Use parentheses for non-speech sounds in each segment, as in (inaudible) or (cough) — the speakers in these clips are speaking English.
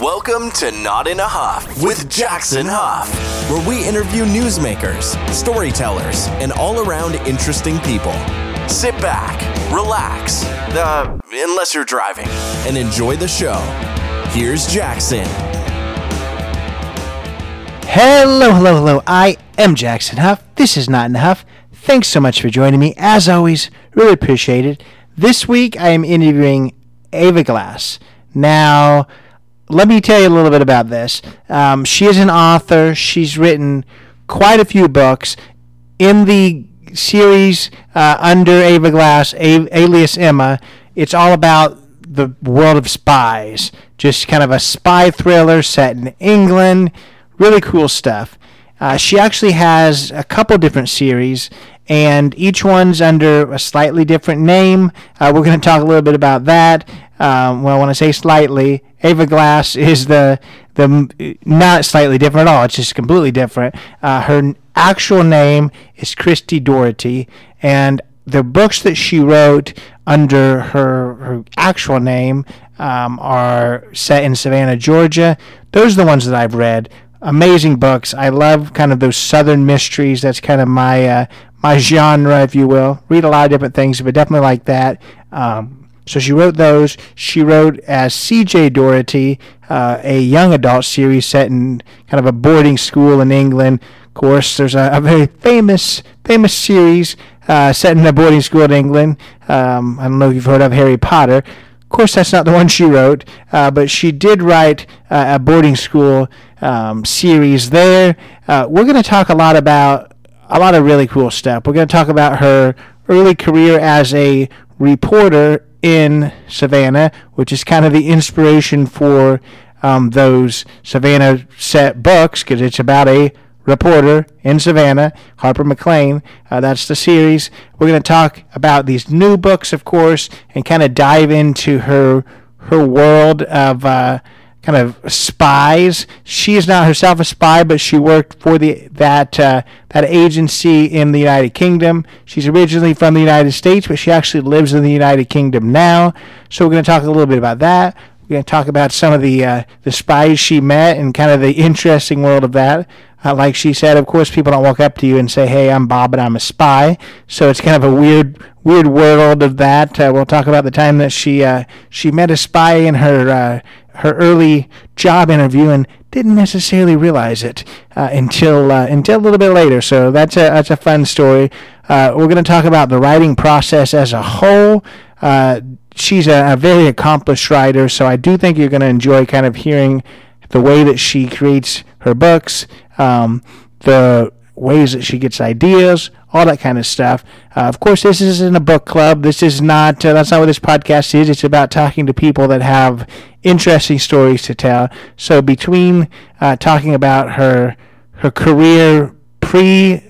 Welcome to Not in a Huff with Jackson Huff, where we interview newsmakers, storytellers, and all around interesting people. Sit back, relax, uh, unless you're driving, and enjoy the show. Here's Jackson. Hello, hello, hello. I am Jackson Huff. This is Not in a Huff. Thanks so much for joining me. As always, really appreciate it. This week I am interviewing Ava Glass. Now, let me tell you a little bit about this. Um, she is an author. She's written quite a few books. In the series uh, under Ava Glass, a- alias Emma, it's all about the world of spies. Just kind of a spy thriller set in England. Really cool stuff. Uh, she actually has a couple different series, and each one's under a slightly different name. Uh, we're going to talk a little bit about that. Um, well, when I want to say slightly, Ava Glass is the the not slightly different at all. It's just completely different. Uh, her actual name is Christi Daugherty, and the books that she wrote under her her actual name um, are set in Savannah, Georgia. Those are the ones that I've read. Amazing books. I love kind of those southern mysteries. That's kind of my uh, my genre, if you will. Read a lot of different things, but definitely like that. Um, so she wrote those. She wrote as C.J. Daugherty, uh, a young adult series set in kind of a boarding school in England. Of course, there's a, a very famous famous series uh, set in a boarding school in England. Um, I don't know if you've heard of Harry Potter. Of course, that's not the one she wrote, uh, but she did write uh, a boarding school um, series there. Uh, we're going to talk a lot about a lot of really cool stuff. We're going to talk about her early career as a reporter in Savannah, which is kind of the inspiration for um, those Savannah set books because it's about a reporter in Savannah, Harper McClain. Uh, that's the series. We're going to talk about these new books, of course, and kind of dive into her her world of. Uh, kind of spies. She is not herself a spy, but she worked for the that uh, that agency in the United Kingdom. She's originally from the United States, but she actually lives in the United Kingdom now. So we're going to talk a little bit about that. We're going to talk about some of the uh, the spies she met and kind of the interesting world of that. Uh, like she said, of course, people don't walk up to you and say, "Hey, I'm Bob and I'm a spy." So it's kind of a weird, weird world of that. Uh, we'll talk about the time that she uh, she met a spy in her uh, her early job interview and didn't necessarily realize it uh, until uh, until a little bit later. So that's a that's a fun story. Uh, we're going to talk about the writing process as a whole. Uh, she's a, a, very accomplished writer, so I do think you're going to enjoy kind of hearing the way that she creates her books, um, the ways that she gets ideas, all that kind of stuff. Uh, of course, this isn't a book club. This is not. Uh, that's not what this podcast is. It's about talking to people that have interesting stories to tell. So between uh, talking about her her career pre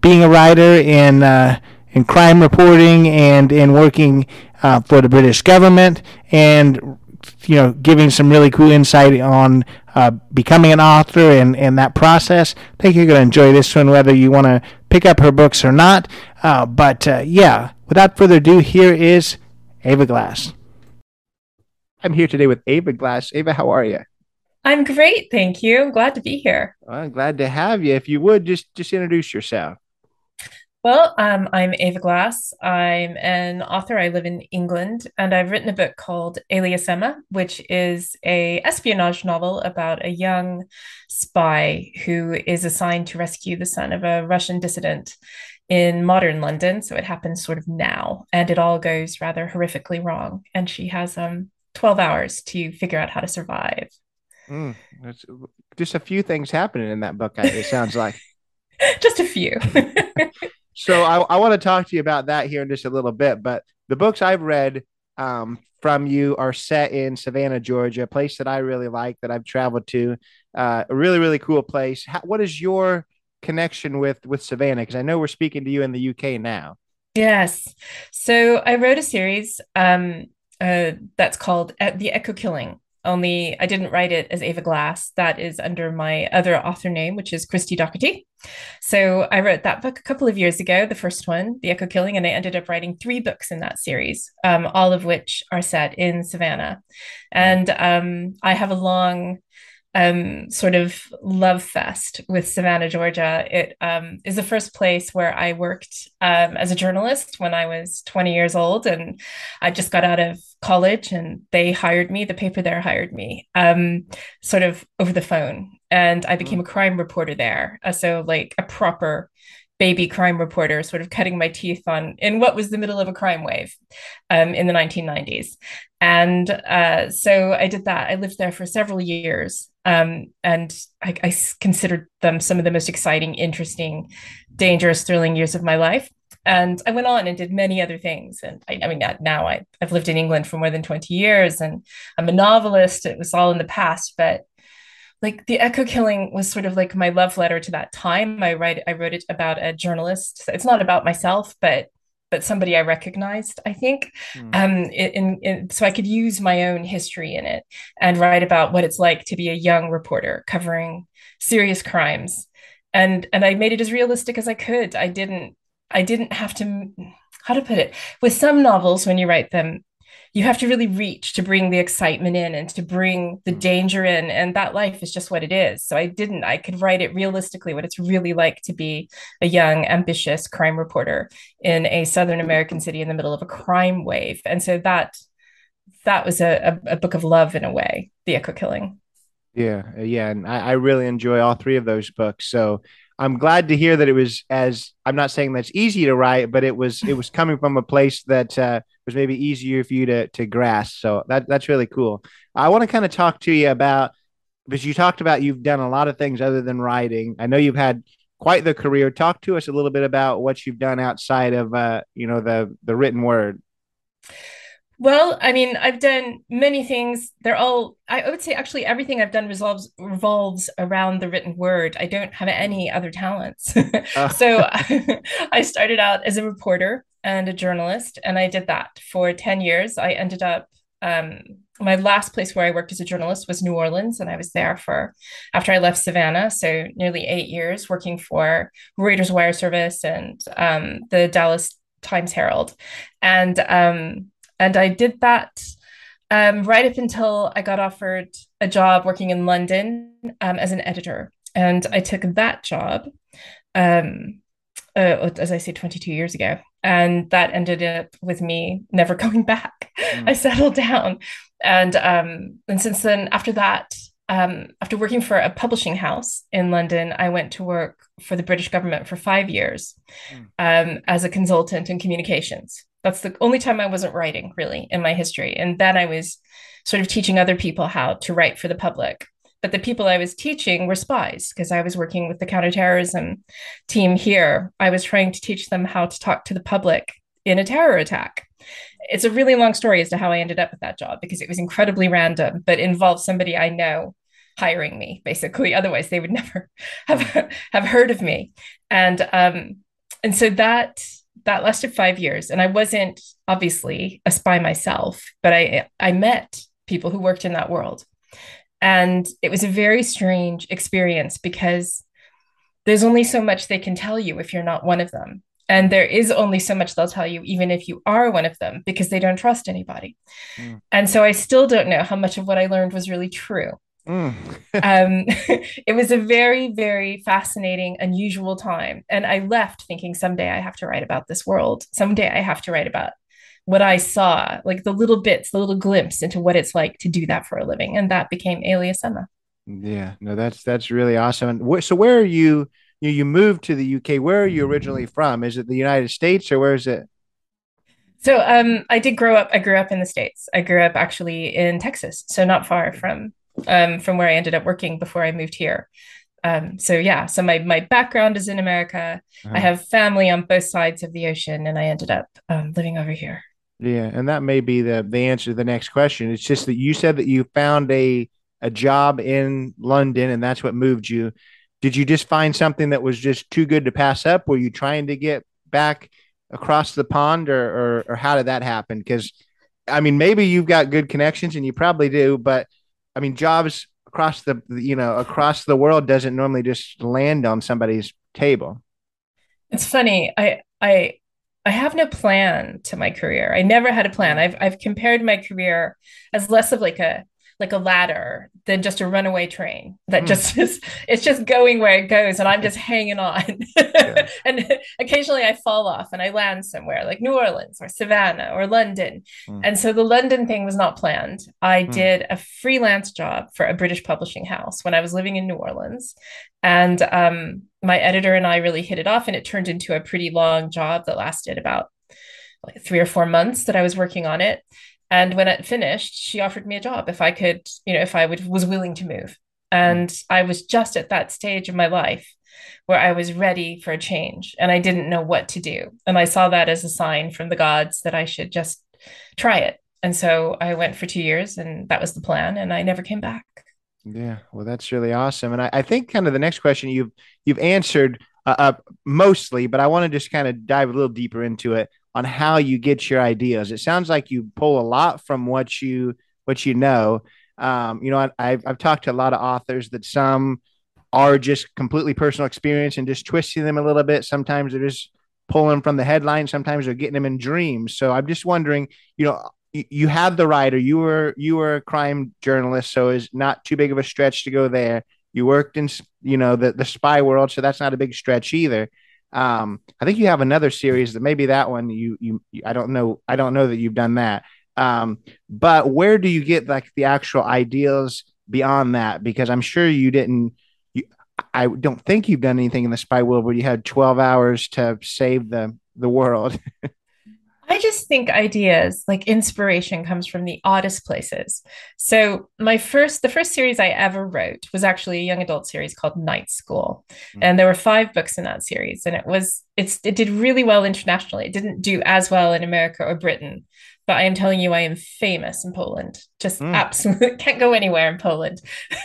being a writer in uh, in crime reporting and in working uh, for the British government and you know giving some really cool insight on uh, becoming an author and, and that process. I think you're going to enjoy this one whether you want to pick up her books or not. Uh, but uh, yeah, without further ado, here is Ava Glass. I'm here today with Ava Glass. Ava, how are you? I'm great, thank you. I'm glad to be here. Well, I'm glad to have you. If you would just just introduce yourself. Well, um, I'm Ava Glass. I'm an author. I live in England, and I've written a book called Alias Emma, which is a espionage novel about a young spy who is assigned to rescue the son of a Russian dissident in modern London. So it happens sort of now, and it all goes rather horrifically wrong. And she has um 12 hours to figure out how to survive. Mm, just a few things happening in that book, it sounds like. (laughs) just a few. (laughs) so I, I want to talk to you about that here in just a little bit. But the books I've read um, from you are set in Savannah, Georgia, a place that I really like that I've traveled to. Uh, a really, really cool place. How, what is your connection with with Savannah? Because I know we're speaking to you in the UK now. Yes. So I wrote a series um, uh, that's called uh, The Echo Killing. Only I didn't write it as Ava Glass. That is under my other author name, which is Christi Daugherty. So I wrote that book a couple of years ago, the first one, The Echo Killing, and I ended up writing three books in that series, um, all of which are set in Savannah. And um, I have a long um, sort of love fest with Savannah, Georgia. It um, is the first place where I worked um, as a journalist when I was 20 years old, and I just got out of college, and they hired me. The paper there hired me, um, sort of over the phone, and I became a crime reporter there. Uh, so like a proper baby crime reporter, sort of cutting my teeth on in what was the middle of a crime wave um, in the 1990s. And uh, so I did that. I lived there for several years. Um, and I, I considered them some of the most exciting, interesting, dangerous, thrilling years of my life. And I went on and did many other things. And I, I mean, now I, I've lived in England for more than 20 years and I'm a novelist. It was all in the past, but like the echo killing was sort of like my love letter to that time. I write I wrote it about a journalist. It's not about myself, but but somebody I recognized, I think. Mm. Um, in, in, so I could use my own history in it and write about what it's like to be a young reporter covering serious crimes. And and I made it as realistic as I could. I didn't I didn't have to how to put it. With some novels, when you write them, you have to really reach to bring the excitement in and to bring the mm. danger in and that life is just what it is. So i didn't i could write it realistically what it's really like to be a young ambitious crime reporter in a southern american city in the middle of a crime wave. And so that that was a, a, a book of love in a way the echo killing. Yeah yeah and I, I really enjoy all three of those books. So I'm glad to hear that it was as I'm not saying that's easy to write, but it was it was (laughs) coming from a place that uh, was maybe easier for you to to grasp. So that that's really cool. I want to kind of talk to you about because you talked about you've done a lot of things other than writing. I know you've had quite the career. Talk to us a little bit about what you've done outside of uh, you know the the written word. Well, I mean, I've done many things. They're all, I would say actually everything I've done resolves revolves around the written word. I don't have any other talents. uh. (laughs) so (laughs) I started out as a reporter and a journalist, and I did that for 10 years. I ended up um, my last place where I worked as a journalist was New Orleans, and I was there for after I left Savannah, so nearly eight years working for Reuters Wire Service and um, the Dallas Times Herald, and um, and I did that um, right up until I got offered a job working in London um, as an editor. And I took that job, um, uh, as I say, 22 years ago. And that ended up with me never (laughs) going back. Mm. I settled down. And, um, and since then, after that, um, after working for a publishing house in London, I went to work for the British government for five years mm. um, as a consultant in communications. That's the only time I wasn't writing really in my history. And then I was sort of teaching other people how to write for the public. But the people I was teaching were spies because I was working with the counterterrorism team here. I was trying to teach them how to talk to the public in a terror attack. It's a really long story as to how I ended up with that job because it was incredibly random, but involved somebody I know hiring me basically (laughs) otherwise they would never (laughs) have have heard of me and um and so that that lasted five years. And i wasn't obviously a spy myself but i i met people who worked in that world. And it was a very strange experience because there's only so much they can tell you if you're not one of them. And there is only so much they'll tell you even if you are one of them because they don't trust anybody. Mm. and so i still don't know how much of what i learned was really true Mm. (laughs) um, (laughs) it was a very, very fascinating, unusual time. And I left thinking someday I have to write about this world. Someday I have to write about what I saw, like the little bits, the little glimpse into what it's like to do that for a living. And that became Alias Emma. Yeah, no, that's that's really awesome. And so where are you? You you moved to the UK. Where are you originally from? Is it the United States or where is it? So um, I did grow up. I grew up in the states. I grew up actually in Texas, so not far from um, from where I ended up working before I moved here. Um, so yeah, so my my background is in America. Uh-huh. I have family on both sides of the ocean, and I ended up um, living over here. Yeah, and that may be the the answer to the next question. It's just that you said that you found a a job in London, and that's what moved you. Did you just find something that was just too good to pass up? Were you trying to get back across the pond, or or, or how did that happen? Because I mean, maybe you've got good connections, and you probably do, but I mean, jobs across the you know across the world doesn't normally just land on somebody's table. It's funny. I I I have no plan to my career. I never had a plan. I've I've compared my career as less of like a like a ladder than just a runaway train that mm. just (laughs) is it's just going where it goes and I'm just hanging on. yeah. (laughs) and occasionally I fall off and I land somewhere like New Orleans or Savannah or London. Mm. And so the London thing was not planned. I mm. did a freelance job for a British publishing house when I was living in New Orleans. And um, my editor and I really hit it off and it turned into a pretty long job that lasted about like three or four months that I was working on it. And when it finished, she offered me a job if I could, you know, if I would was willing to move. And I was just at that stage of my life where I was ready for a change and I didn't know what to do. And I saw that as a sign from the gods that I should just try it. And so I went for two years and that was the plan. And I never came back. Yeah. Well, that's really awesome. And I, I think kind of the next question you've, you've answered uh, uh, mostly, but I want to just kind of dive a little deeper into it on how you get your ideas. It sounds like you pull a lot from what you what you know. Um, you know, I, I've I've talked to a lot of authors that some are just completely personal experience and just twisting them a little bit. Sometimes they're just pulling from the headline. Sometimes they're getting them in dreams. So I'm just wondering, you know, you have the writer. You were you were a crime journalist, so it's not too big of a stretch to go there. You worked in you know the the spy world, so that's not a big stretch either. Um, I think you have another series that maybe that one you, you, I don't know I don't know that you've done that. Um, but where do you get like the actual ideas beyond that? Because I'm sure you didn't. You, I don't think you've done anything in the spy world where you had 12 hours to save the the world. (laughs) I just think ideas like inspiration comes from the oddest places. So my first the first series I ever wrote was actually a young adult series called Night School. Mm-hmm. And there were five books in that series and it was it's it did really well internationally. It didn't do as well in America or Britain, but I am telling you, I am famous in Poland. Just mm. absolutely (laughs) can't go anywhere in Poland. (laughs)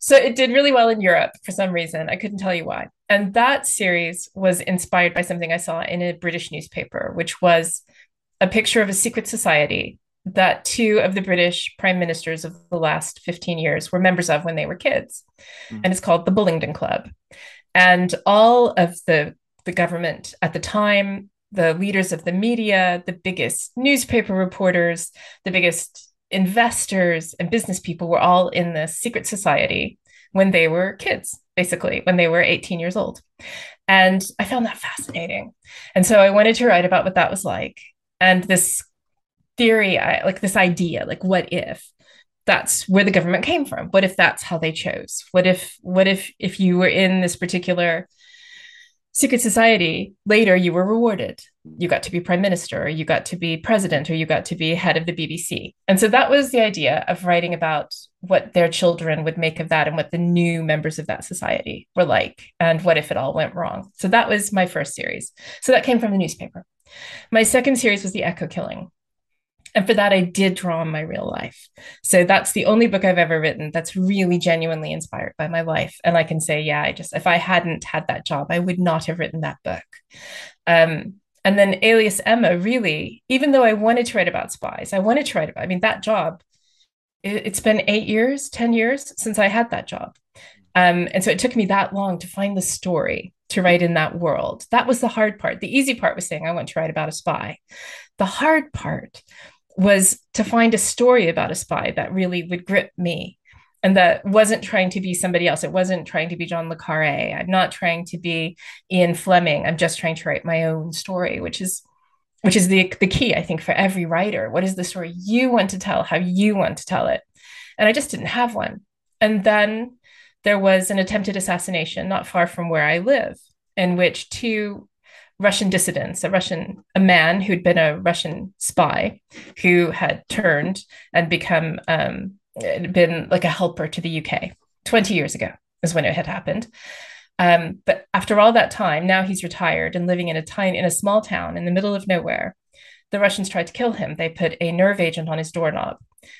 so it did really well in Europe for some reason. I couldn't tell you why. And that series was inspired by something I saw in a British newspaper, which was a picture of a secret society that two of the British prime ministers of the last 15 years were members of when they were kids. Mm. And it's called the Bullingdon Club. And all of the the government at the time the leaders of the media, the biggest newspaper reporters, the biggest investors and business people were all in the secret society when they were kids, basically, when they were 18 years old. And I found that fascinating. And so I wanted to write about what that was like. And this theory, I, like this idea, like what if that's where the government came from? What if that's how they chose? What if, what if, if you were in this particular secret society later you were rewarded. You got to be prime minister or you got to be president or you got to be head of the bbc and so that was the idea of writing about what their children would make of that and what the new members of that society were like and what if it all went wrong. So that was my first series. So that came from the newspaper. My second series was the echo killing and for that, I did draw on my real life. So that's the only book I've ever written that's really genuinely inspired by my life. And I can say, yeah, I just, if I hadn't had that job, I would not have written that book. Um, and then Alias Emma, really, even though I wanted to write about spies, I wanted to write about, I mean, that job, it, has been eight years, 10 years since I had that job. Um, and so it took me that long to find the story to write in that world. That was the hard part. The easy part was saying I want to write about a spy. The hard part was to find a story about a spy that really would grip me and that wasn't trying to be somebody else. It wasn't trying to be John Le Carre. I'm not trying to be Ian Fleming. I'm just trying to write my own story, which is which is the the key, I think, for every writer. What is the story you want to tell, how you want to tell it? And I just didn't have one. And then there was an attempted assassination not far from where I live, in which two Russian dissidents, a Russian, a man who'd been a Russian spy who had turned and become, um, been like a helper to the UK 20 years ago is when it had happened. Um, but after all that time, now he's retired and living in a tiny, in a small town in the middle of nowhere. The Russians tried to kill him. They put a nerve agent on his doorknob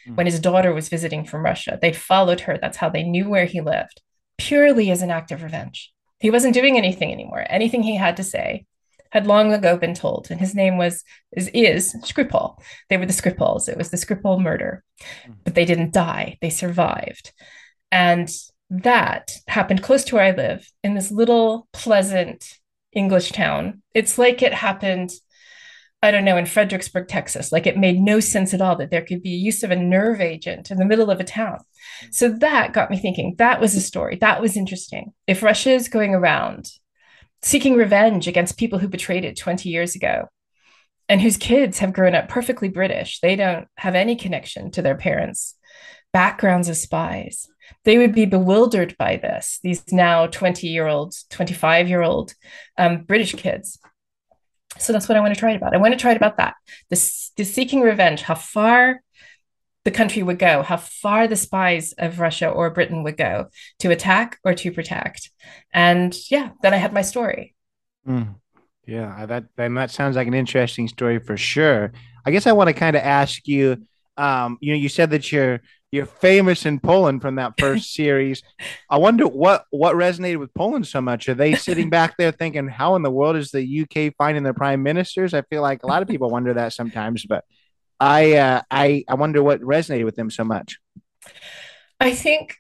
mm. when his daughter was visiting from Russia. They'd followed her. That's how they knew where he lived, purely as an act of revenge. He wasn't doing anything anymore. Anything he had to say had long ago been told, and his name was is, is Skripal. They were the Skripals. It was the Skripal murder, hmm. but they didn't die. They survived, and that happened close to where I live in this little pleasant English town. It's like it happened I don't know, in Fredericksburg, Texas. Like it made no sense at all that there could be use of a nerve agent in the middle of a town. Hmm. So that got me thinking that was a story. That was interesting. If Russia is going around seeking revenge against people who betrayed it 20 years ago and whose kids have grown up perfectly British, they don't have any connection to their parents' backgrounds as spies. They would be bewildered by this, these now 20 year old, 25 year old um, British kids so that's what I want to write about. I want to write about that the, the seeking revenge, how far the country would go, how far the spies of Russia or Britain would go to attack or to protect. And yeah, then I had my story. Mm. Yeah, that that sounds like an interesting story for sure. I guess I want to kind of ask you. Um, you know, you said that you're you're famous in Poland from that first (laughs) series. I wonder what what resonated with Poland so much. Are they sitting back there thinking, "How in the world is the UK finding their prime ministers?" I feel like a lot of people wonder that sometimes, but I uh, I I wonder what resonated with them so much. I think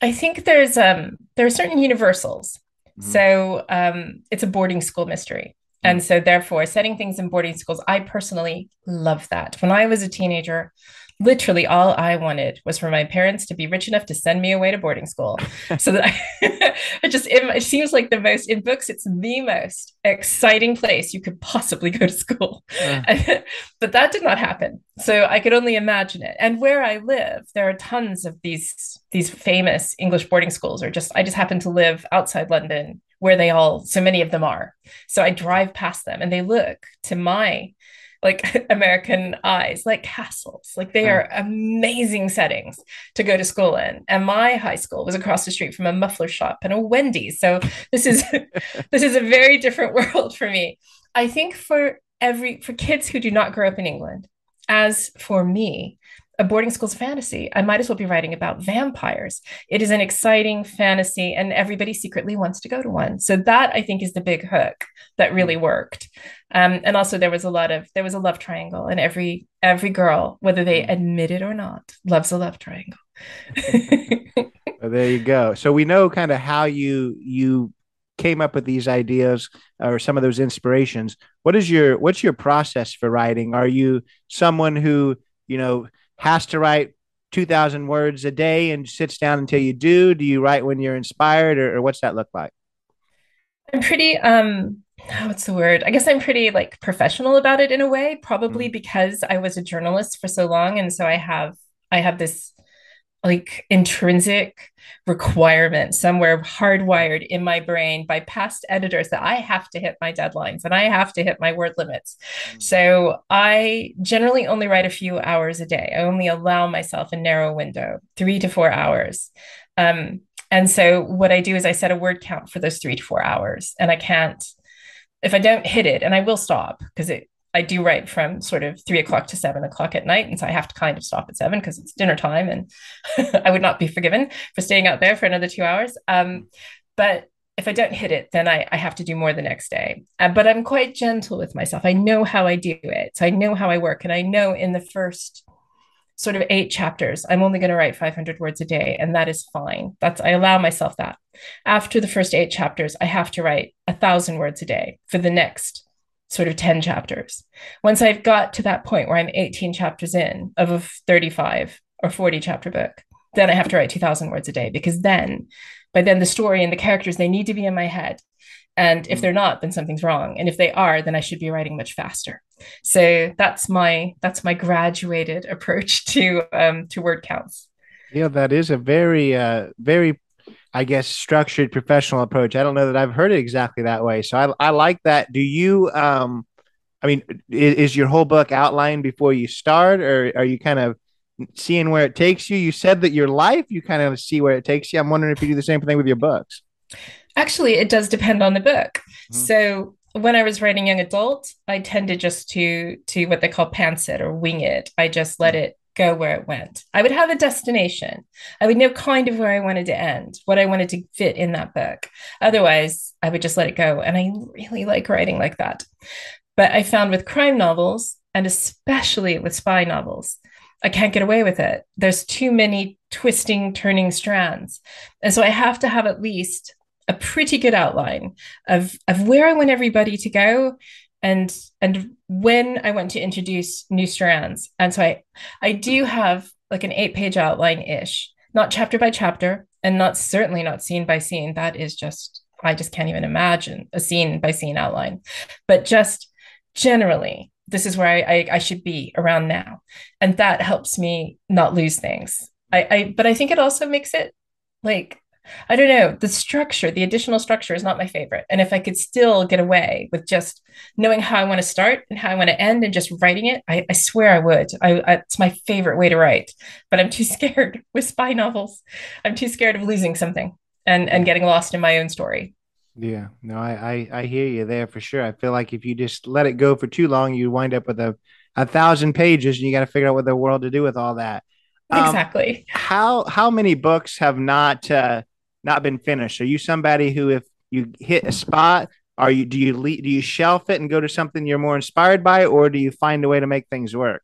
I think there's um there are certain universals. Mm-hmm. So um, it's a boarding school mystery. And so, therefore, setting things in boarding schools, I personally love that. When I was a teenager, literally all I wanted was for my parents to be rich enough to send me away to boarding school. (laughs) so that I, (laughs) it just it, it, seems like the most in books, it's the most exciting place you could possibly go to school. Yeah. (laughs) but that did not happen. So I could only imagine it. And where I live, there are tons of these these famous English boarding schools, or just I just happen to live outside London where they all so many of them are. So I drive past them and they look to my like (laughs) American eyes, like castles. Like they are hmm. amazing settings to go to school in. And my high school was across the street from a muffler shop and a Wendy's. So this is (laughs) this is a very different (laughs) world for me. I think for every for kids who do not grow up in England, as for me, a boarding school's fantasy. I might as well be writing about vampires. It is an exciting fantasy, and everybody secretly wants to go to one. So that I think is the big hook that really hmm. worked. Um, and also there was a lot of there was a love triangle, and every every girl, whether they hmm. admit it or not, loves a love triangle. (laughs) well, there you go. So we know kind of how you you came up with these ideas or some of those inspirations. What is your what's your process for writing? Are you someone who you know has to write 2000 words a day and sits down until you do. Do you write when you're inspired or, or what's that look like? I'm pretty um what's the word? I guess i'm pretty like professional about it in a way probably mm. because i was a journalist for so long. And so i have i have this like intrinsic requirement somewhere hardwired in my brain by past editors that I have to hit my deadlines and I have to hit my word limits. Mm. So I generally only write a few hours a day. I only allow myself a narrow window, three to four hours. Um, and so what I do is I set a word count for those three to four hours, and I can't. If I don't hit it, and I will stop because it I do write from sort of three o'clock to seven o'clock at night. And so I have to kind of stop at seven because it's dinner time and (laughs) I would not be forgiven for staying out there for another two hours. Um, but if I don't hit it, then I, I have to do more the next day. Uh, but I'm quite gentle with myself. I know how I do it. So I know how I work. And I know in the first sort of eight chapters, I'm only going to write 500 words a day. And that is fine. That's, I allow myself that. After the first eight chapters, I have to write a thousand words a day for the next sort of 10 chapters. Once I've got to that point where I'm 18 chapters in of a 35 or 40 chapter book, then I have to write 2000 words a day because then by then the story and the characters they need to be in my head. And if mm. they're not, then something's wrong. And if they are, then I should be writing much faster. So that's my that's my graduated (laughs) approach to um, to word counts. Yeah, that is a very uh, very I guess, structured professional approach. I don't know that I've heard it exactly that way. So I, I like that. Do you, um, I mean, is, is your whole book outlined before you start, or are you kind of seeing where it takes you? You said that your life, you kind of see where it takes you. I'm wondering if you do the same thing with your books. Actually, it does depend on the book. Mm-hmm. So when I was writing young adult, I tended just to to what they call pants it or wing it. I just let mm-hmm. it go where it went. I would have a destination. I would know kind of where I wanted to end, what I wanted to fit in that book. Otherwise, I would just let it go. And I really like writing like that. But I found with crime novels, and especially with spy novels, I can't get away with it. There's too many twisting, turning strands. And so I have to have at least a pretty good outline of, of where I want everybody to go and and when I went to introduce new strands. And so I I do have like an eight page outline ish, not chapter by chapter, and not certainly not scene by scene. That is just I just can't even imagine a scene by scene outline, but just generally this is where I, I, I should be around now, and that helps me not lose things. I, I but I think it also makes it like I don't know. The structure, the additional structure is not my favorite. And if I could still get away with just knowing how I want to start and how I want to end and just writing it, I, I swear I would. I, I, it's my favorite way to write. But I'm too (laughs) scared with spy novels. I'm too scared of losing something and, and getting lost in my own story. Yeah, no, I, I, I hear you there for sure. I feel like if you just let it go for too long, you wind up with a, a thousand pages and you got to figure out what the world to do with all that. Um, exactly. How how many books have not uh, not been finished? Are you somebody who, if you hit a spot, are you do you do you shelf it and go to something you're more inspired by, or do you find a way to make things work?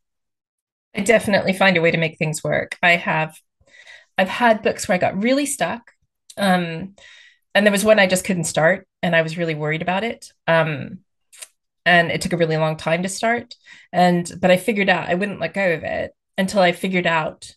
I definitely find a way to make things work. I have, I've had books where I got really stuck, um, and there was one I just couldn't start, and I was really worried about it. Um, and it took a really long time to start, and but I figured out I wouldn't let go of it until I figured out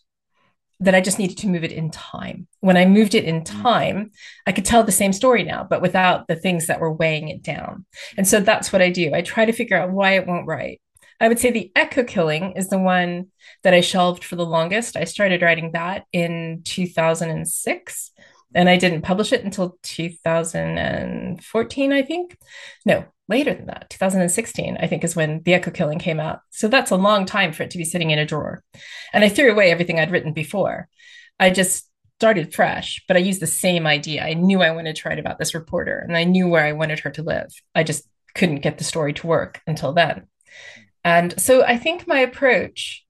that I just needed to move it in time. When I moved it in mm. time, I could tell the same story now, but without the things that were weighing it down. And so that's what I do. I try to figure out why it won't write. I would say the echo killing is the one that I shelved for the longest. I started writing that in 2006 and I didn't publish it until 2014, I think. No, later than that 2016 i think is when the echo killing came out. So that's a long time for it to be sitting in a drawer. And i threw away everything i'd written before. I just started fresh but i used the same idea. I knew i wanted to write about this reporter and i knew where i wanted her to live. I just couldn't get the story to work until then. And so i think my approach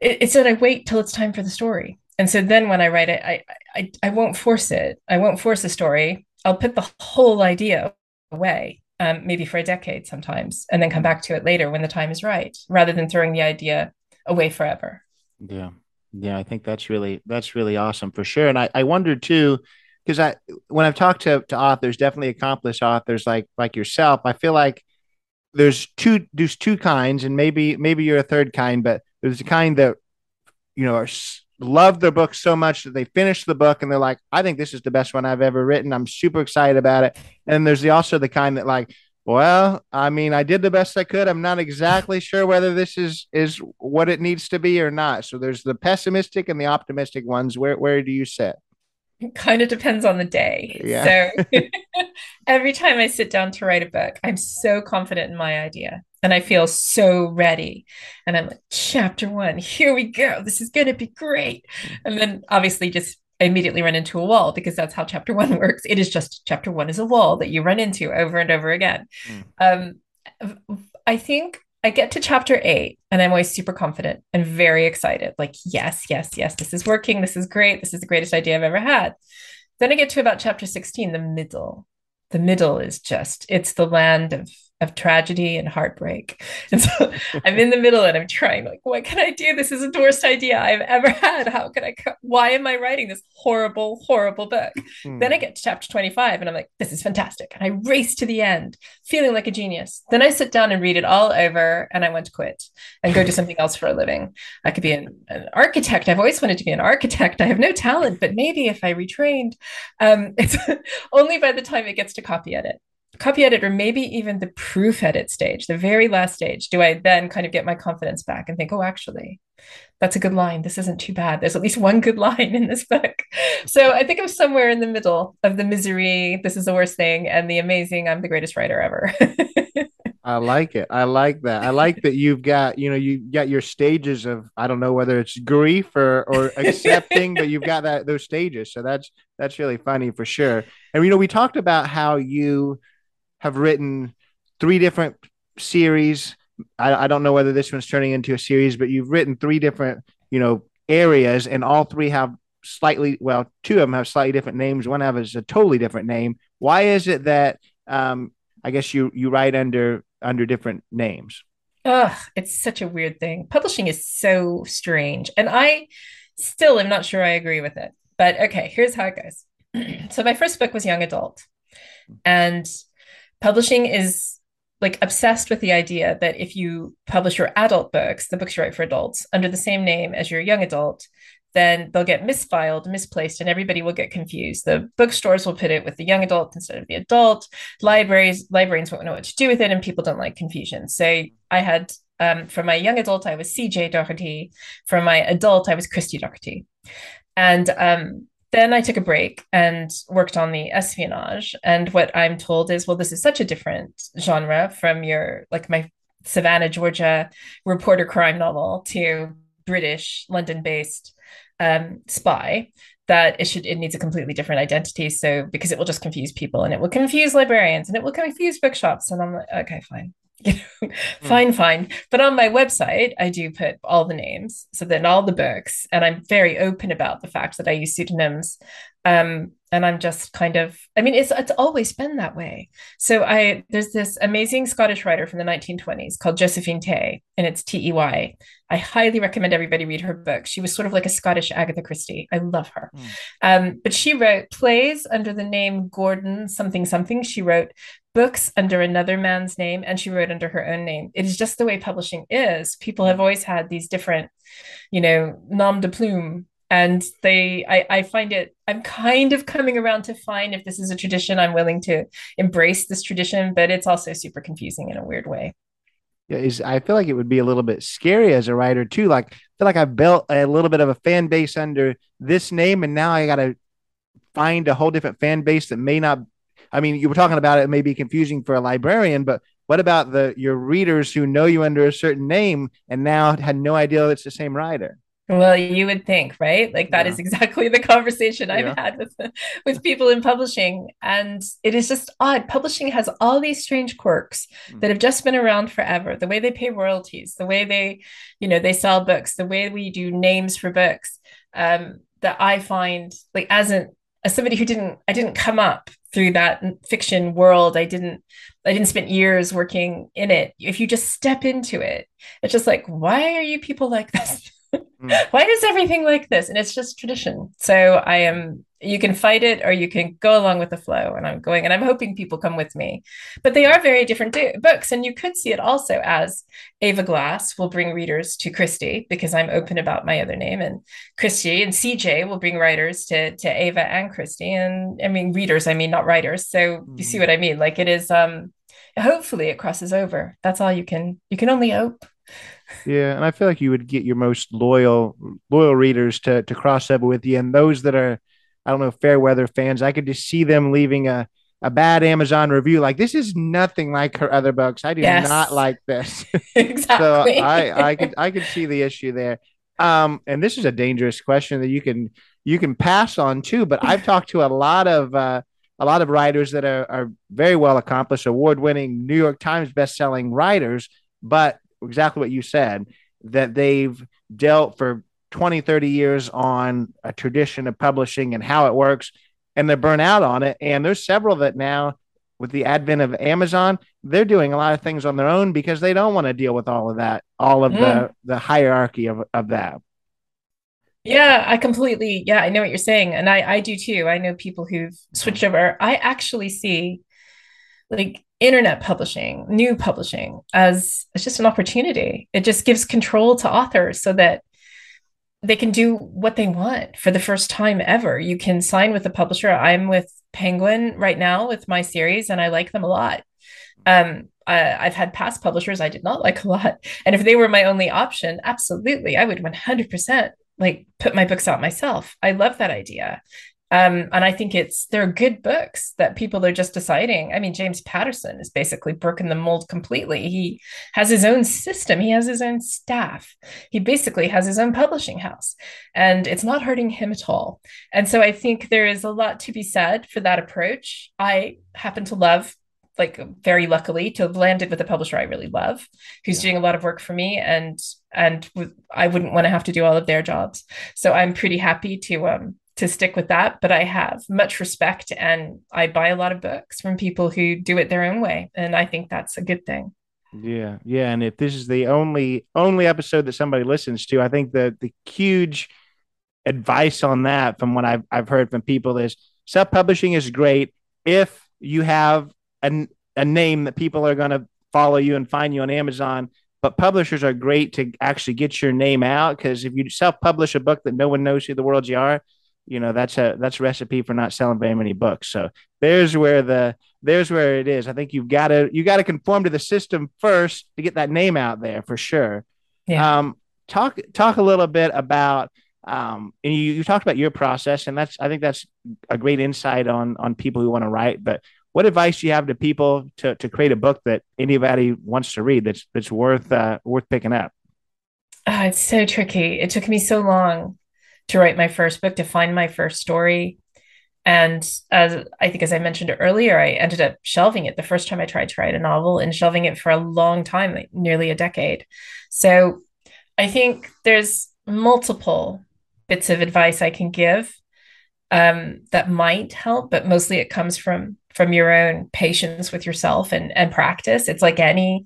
is that i wait till it's time for the story and so then when i write it I, I i won't force it i won't force a story i'll put the whole idea away um, maybe for a decade sometimes, and then come back to it later when the time is right, rather than throwing the idea away forever. Yeah, yeah, I think that's really that's really awesome for sure. And I I wonder too, because I when I've talked to to authors, definitely accomplished authors like like yourself, I feel like there's two there's two kinds, and maybe maybe you're a third kind, but there's a kind that you know are love their book so much that they finish the book and they're like, I think this is the best one I've ever written. I'm super excited about it. And there's the, also the kind that like, well, I mean, I did the best I could. I'm not exactly sure whether this is is what it needs to be or not. So there's the pessimistic and the optimistic ones. Where where do you sit? It kind of depends on the day. Yeah. So (laughs) (laughs) every time I sit down to write a book, I'm so confident in my idea and I feel so ready. And I'm like, chapter one, here we go. This is going to be great. And then obviously just immediately run into a wall because that's how chapter one (laughs) works. It is just chapter one is a wall that you run into over and over again. Mm. Um, I think I get to chapter eight and I'm always super confident and very excited. Like, yes, yes, yes, this is working. This is great. This is the greatest idea I've ever had. Then I get to about chapter 16, the middle. The middle is just, it's the land of of tragedy and heartbreak. (laughs) And so I'm in the middle and I'm trying, like, what can I do? This is the worst idea I've ever had. How can I, why am I writing this horrible, horrible book? Hmm. Then I get to chapter 25 and I'm like, this is fantastic. And I race to the end, feeling like a genius. Then I sit down and read it all over and I want to quit and go do (laughs) something else for a living. I could be an, an architect. I've always wanted to be an architect. I have no talent, but maybe if I retrained, um, (laughs) it's only by the time it gets to copy edit copy edit or maybe even the proof edit stage, the very last stage, do I then kind of get my confidence back and think, oh, actually, that's a good line. This isn't too bad. There's at least one good (laughs) line in this book. So I think I'm somewhere in the middle of the misery, this is the worst thing, and the amazing, I'm the greatest writer ever. (laughs) I like it. I like that. I like that you've got, you know, you got your stages of I don't know whether it's grief or or (laughs) accepting, but you've got that those stages. So that's that's really funny for sure. And you know, we talked about how you have written three different series I, I don't know whether this one's turning into a series, but you've written three different, you know, areas, and all three have slightly well, two of them have slightly different names. One of them has a totally different name. Why is it that um, I guess you you write under under different names? Ugh, it's such a weird thing. Publishing is so strange, and I still am not sure I agree with it. But okay, here's how it goes. (clears throat) so my first book was young adult, and publishing is like obsessed with the idea that if you publish your adult books, the books you write for adults, under the same name as your young adult, then they'll get misfiled, misplaced, and everybody will get confused. The bookstores will put it with the young adult instead of the adult. Libraries, librarians won't know what to do with it, and people don't like confusion. So I had um, for my young adult, I was CJ Daugherty. For my adult, I was Christi Daugherty. And um, then I took a break and worked on the espionage. And what I'm told is, well, this is such a different genre from your, like my Savannah, Georgia reporter crime novel to British, London based um, spy that it should it needs a completely different identity. So because it will just confuse people and it will confuse librarians and it will confuse bookshops. And i'm like okay fine you (laughs) know, fine, mm. fine. But on my website, I do put all the names, so then all the books, and I'm very open about the fact that I use pseudonyms. Um, and I'm just kind of, I mean, it's it's always been that way. So I there's this amazing Scottish writer from the 1920s called Josephine Tey, and it's T E Y. I highly recommend everybody read her book. She was sort of like a Scottish Agatha Christie. I love her. Mm. Um, but she wrote plays under the name Gordon something something. She wrote books under another man's name and she wrote under her own name. It is just the way publishing is. People have always had these different, you know, nom de plume. And they, I, I find it, I'm kind of coming around to find if this is a tradition, I'm willing to embrace this tradition, but it's also super confusing in a weird way. Yeah, is I feel like it would be a little bit scary as a writer too. Like I feel like I've built a little bit of a fan base under this name, and now I got to find a whole different fan base that may not I mean, you were talking about it may be confusing for a librarian, but what about the your readers who know you under a certain name and now had no idea it's the same writer? Well, you would think, right? Like that yeah. is exactly the conversation I've yeah. had with with people in publishing, and it is just odd. Publishing has all these strange quirks mm. that have just been around forever. The way they pay royalties, the way they, you know, they sell books, the way we do names for books. Um, that I find like as an as somebody who didn't I didn't come up through that fiction world i didn't i didn't spend years working in it if you just step into it it's just like why are you people like this mm. why is everything like this and it's just tradition so i am you can fight it or you can go along with the flow and i'm going and i'm hoping people come with me but they are very different do- books and you could see it also as ava glass will bring readers to christi because i'm open about my other name and christi and cj will bring writers to to ava and christi and i mean readers i mean not writers so mm-hmm. you see mm. what i mean like it is um hopefully it crosses over that's all you can you can only hope yeah and i feel like you would get your most loyal loyal readers to to cross over with you and those that are I don't know, fair weather fans. I could just see them leaving a, a bad Amazon review. Like this is nothing like her other books. I do yes. not (laughs) like this. (laughs) exactly. so I, I could I could see the issue there. Um, and this is a dangerous question that you can you can pass on too. But I've (laughs) talked to a lot of uh, a lot of writers that are, are very well accomplished, award winning New York Times best selling writers. But exactly what you said that they've dealt for 20, 30 years on a tradition of publishing and how it works, and they're burnt out on it. And there's several that now, with the advent of Amazon, they're doing a lot of things on their own because they don't want to deal with all of that, all of mm. the the hierarchy of, of that. Yeah, I completely, yeah, I know what you're saying. And I, I do too. I know people who've switched over. I actually see like internet publishing, new publishing as, as just an opportunity. It just gives control to authors so that they can do what they want for the first time ever. You can sign with a publisher. I'm with Penguin right now with my series, and I like them a lot. Um, I, have had past publishers I did not like a lot, and if they were my only option, absolutely, I would 100% like put my books out myself. I love that idea. Um, and I think it's there are good books that people are just deciding. I mean, James Patterson is basically broken the mold completely. He has his own system, he has his own staff, he basically has his own publishing house, and it's not hurting him at all. And so I think there is a lot to be said for that approach. I happen to love like very luckily to have landed with a publisher I really love, who's yeah. doing a lot of work for me, and and I wouldn't want to have to do all of their jobs. So I'm pretty happy to um to stick with that. But I have much respect, and I buy a lot of books from people who do it their own way, and I think that's a good thing. Yeah, yeah, and if this is the only only episode that somebody listens to, I think the the huge advice on that from what I've I've heard from people is self publishing is great if you have a, a name that people are going to follow you and find you on Amazon. But publishers are great to actually get your name out because if you self publish a book that no one knows who the world you are, you know that's a that's a recipe for not selling very many books. So there's where the there's where it is. I think you've got to you got to conform to the system first to get that name out there for sure. Yeah. Um, talk talk a little bit about um, and you, you talked about your process, and that's I think that's a great insight on on people who want to write. But what advice do you have to people to to create a book that anybody wants to read that's that's worth uh, worth picking up? Oh, it's so tricky. It took me so long to write my first book, to find my first story. And as I think, as I mentioned earlier, I ended up shelving it the first time I tried to write a novel and shelving it for a long time, like nearly a decade. So I think there's multiple bits of advice I can give um, that might help, but mostly it comes from from your own patience with yourself and and practice. It's like any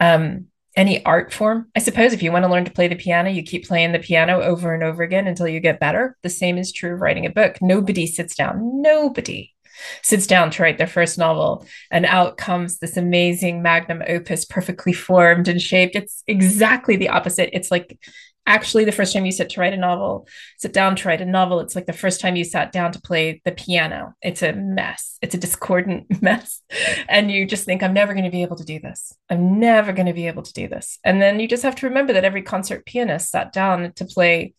um, any art form, I suppose. If you want to learn to play the piano, you keep playing the piano over and over again until you get better. The same is true of writing a book. Nobody sits down. Nobody sits down to write their first novel and out comes this amazing magnum opus perfectly formed and shaped it's exactly the opposite it's like actually the first time you sit to write a novel, sit down to write a novel, it's like the first time you sat down to play the piano. It's a mess. It's a discordant (laughs) mess. And you just think, I'm never going to be able to do this. I'm never going to be able to do this. And then you just have to remember that every concert pianist sat down to play,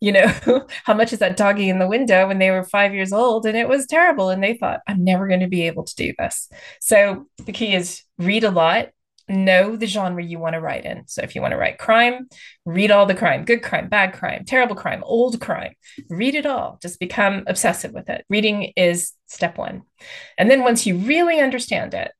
you know, (laughs) how much is that doggy in the window when they were five years old and it was terrible. And they thought, I'm never going to be able to do this. So the key is read a lot know the genre you want to write in. So if you want to write crime, read all the crime, good crime, bad crime, terrible crime, old crime, read it all. Just become obsessive with it. Reading is step one. And then once you really understand it,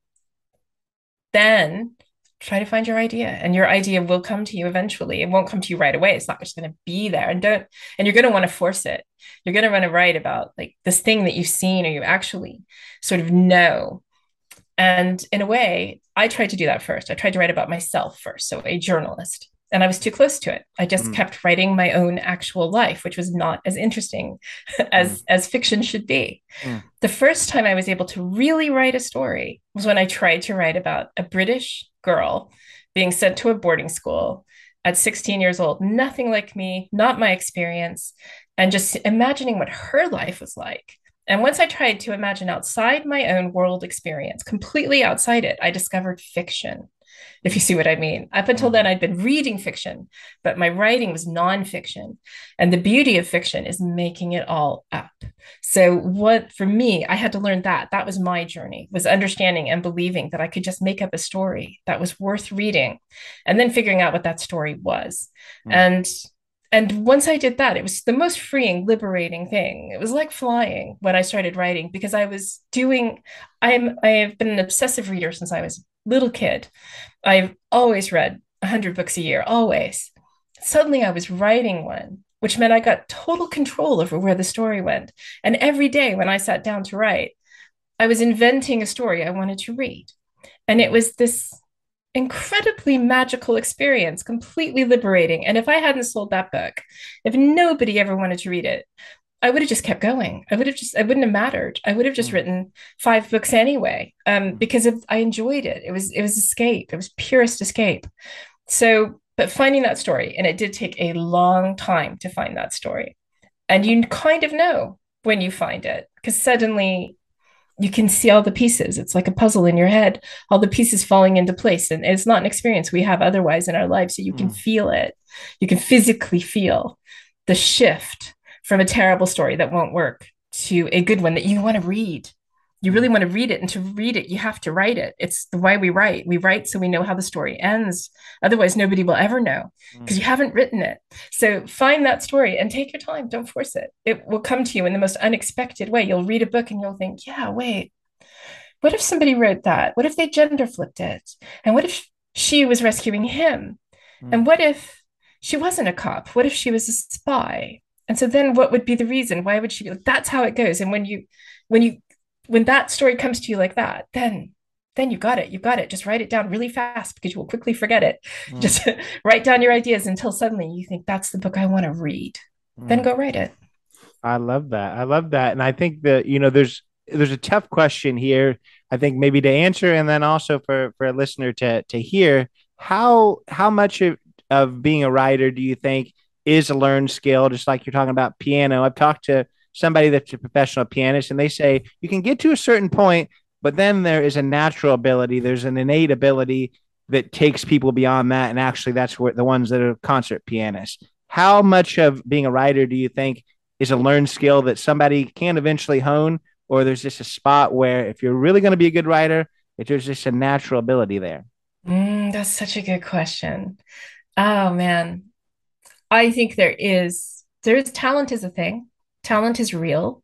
then try to find your idea and your idea will come to you eventually. It won't come to you right away. It's not just going to be there and don't, and you're going to want to force it. You're going to want to write about like this thing that you've seen or you actually sort of know and in a way, I tried to do that first. I tried to write about myself first, so a journalist. And I was too close to it. I just mm. kept writing my own actual life, which was not as interesting (laughs) as mm. as fiction should be. Mm. The first time I was able to really write a story was when I tried to write about a British girl being sent to a boarding school at 16 years old, nothing like me, not my experience, and just imagining what her life was like. And once I tried to imagine outside my own world experience, completely outside it, I discovered fiction, if you see what I mean. Up until then, I'd been reading fiction, but my writing was nonfiction. And the beauty of fiction is making it all up. So, what for me, I had to learn that. That was my journey, was understanding and believing that I could just make up a story that was worth reading and then figuring out what that story was. Mm. And and once I did that, it was the most freeing, liberating thing. It was like flying when I started writing because I was doing. I'm I have been an obsessive reader since I was a little kid. I've always read hundred books a year, always. Suddenly, I was writing one, which meant I got total control over where the story went. And every day when I sat down to write, I was inventing a story I wanted to read, and it was this incredibly magical experience, completely liberating. And if I hadn't sold that book, if nobody ever wanted to read it, I would have just kept going. I would have just, I wouldn't have mattered. I would have just mm. written five books anyway, um, mm. because of, I enjoyed it. It was, it was escape. It was purest escape. So, but finding that story, and it did take a long time to find that story. And you kind of know when you find it, because suddenly you can see all the pieces. It's like a puzzle in your head, all the pieces falling into place. And it's not an experience we have otherwise in our lives. So you can mm. feel it. You can physically feel the shift from a terrible story that won't work to a good one that you want to read you really want to read it and to read it you have to write it it's the way we write we write so we know how the story ends otherwise nobody will ever know because mm. you haven't written it so find that story and take your time don't force it it will come to you in the most unexpected way you'll read a book and you'll think yeah wait what if somebody wrote that? What if they gender flipped it? And what if she was rescuing him? Mm. And what if she wasn't a cop? What if she was a spy? And so then what would be the reason? Why would she be that's how it goes? And when you when you when that story comes to you like that, then then you got it. You got it. Just write it down really fast because you will quickly forget it. Mm. Just (laughs) write down your ideas until suddenly you think that's the book I want to read. Mm. Then go write it. I love that. I love that. And I think that, you know, there's there's a tough question here. I think maybe to answer and then also for for a listener to to hear how how much of, of being a writer do you think is a learned skill just like you're talking about piano. I've talked to somebody that's a professional pianist and they say you can get to a certain point but then there is a natural ability, there's an innate ability that takes people beyond that and actually that's where the ones that are concert pianists. How much of being a writer do you think is a learned skill that somebody can eventually hone or there's just a spot where if you're really going to be a good writer, if there's just a natural ability there? Mm, that's such a good question. Oh man, I think there is. There's talent is a thing. Talent is real,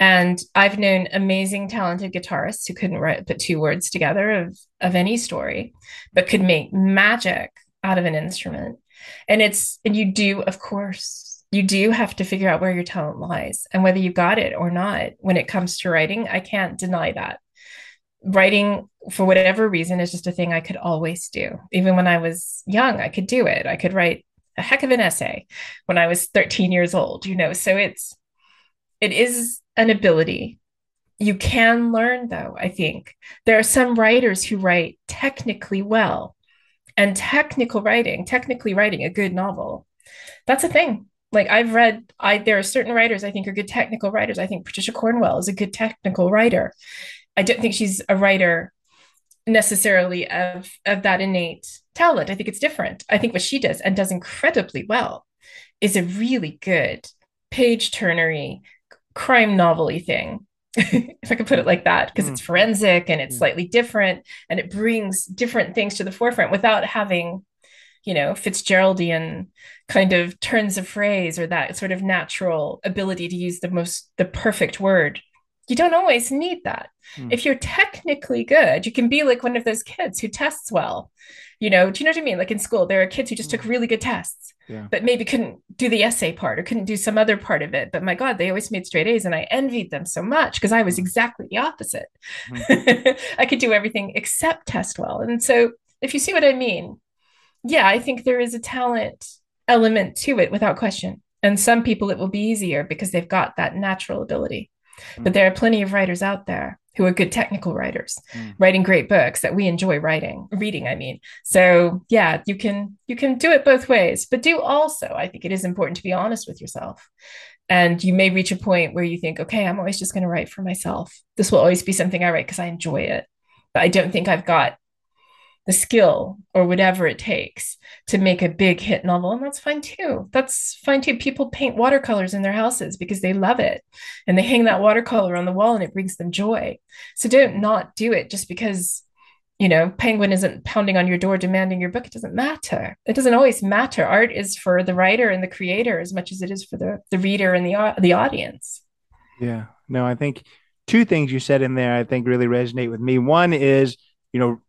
and I've known amazing, talented guitarists who couldn't write put two words together of of any story, but could make magic out of an instrument. And it's and you do, of course, you do have to figure out where your talent lies and whether you got it or not when it comes to writing. I can't deny that. Writing, for whatever reason, is just a thing I could always do. Even when I was young, I could do it. I could write a heck of an essay when I was 13 years old, you know. So it's it is an ability. You can learn though, I think. There are some writers who write technically well. And technical writing, technically writing a good novel, that's a thing like I've read, I there are certain writers I think are good technical writers. I think Patricia Cornwell is a good technical writer. I don't think she's a writer necessarily of of that innate talent. I think it's different. I think what she does and does incredibly well is a really good page turnery crime novelty thing. (laughs) if I could put it like that, because mm. it's forensic and it's mm. slightly different and it brings different things to the forefront without having you know fitzgeraldian kind of turns of phrase or that sort of natural ability to use the most the perfect word you don't always need that mm. if you're technically good you can be like one of those kids who tests well you know do you know what i mean like in school there are kids who just mm. took really good tests yeah. but maybe couldn't do the essay part or couldn't do some other part of it but my god they always made straight a's and i envied them so much because i was hmm. exactly the opposite mm. (laughs) i could do everything except test well and so if you see what i mean yeah, I think there is a talent element to it without question. And some people it will be easier because they've got that natural ability. Mm. But there are plenty of writers out there who are good technical writers, mm. writing great books that we enjoy writing, reading, I mean. So, yeah, you can you can do it both ways, but do also I think it is important to be honest with yourself. And you may reach a point where you think, okay, I'm always just going to write for myself. This will always be something I write because I enjoy it. But I don't think I've got the skill or whatever it takes to make a big hit novel and that's fine too. That's fine too. People paint watercolors in their houses because they love it and they hang that watercolor on the wall and it brings them joy. So don't not do it just because you know penguin isn't pounding on your door demanding your book. It doesn't matter. It doesn't always matter. Art is for the writer and the creator as much as it is for the the reader and the the audience. Yeah. No i think two things you said in there i think really resonate with me. One is you know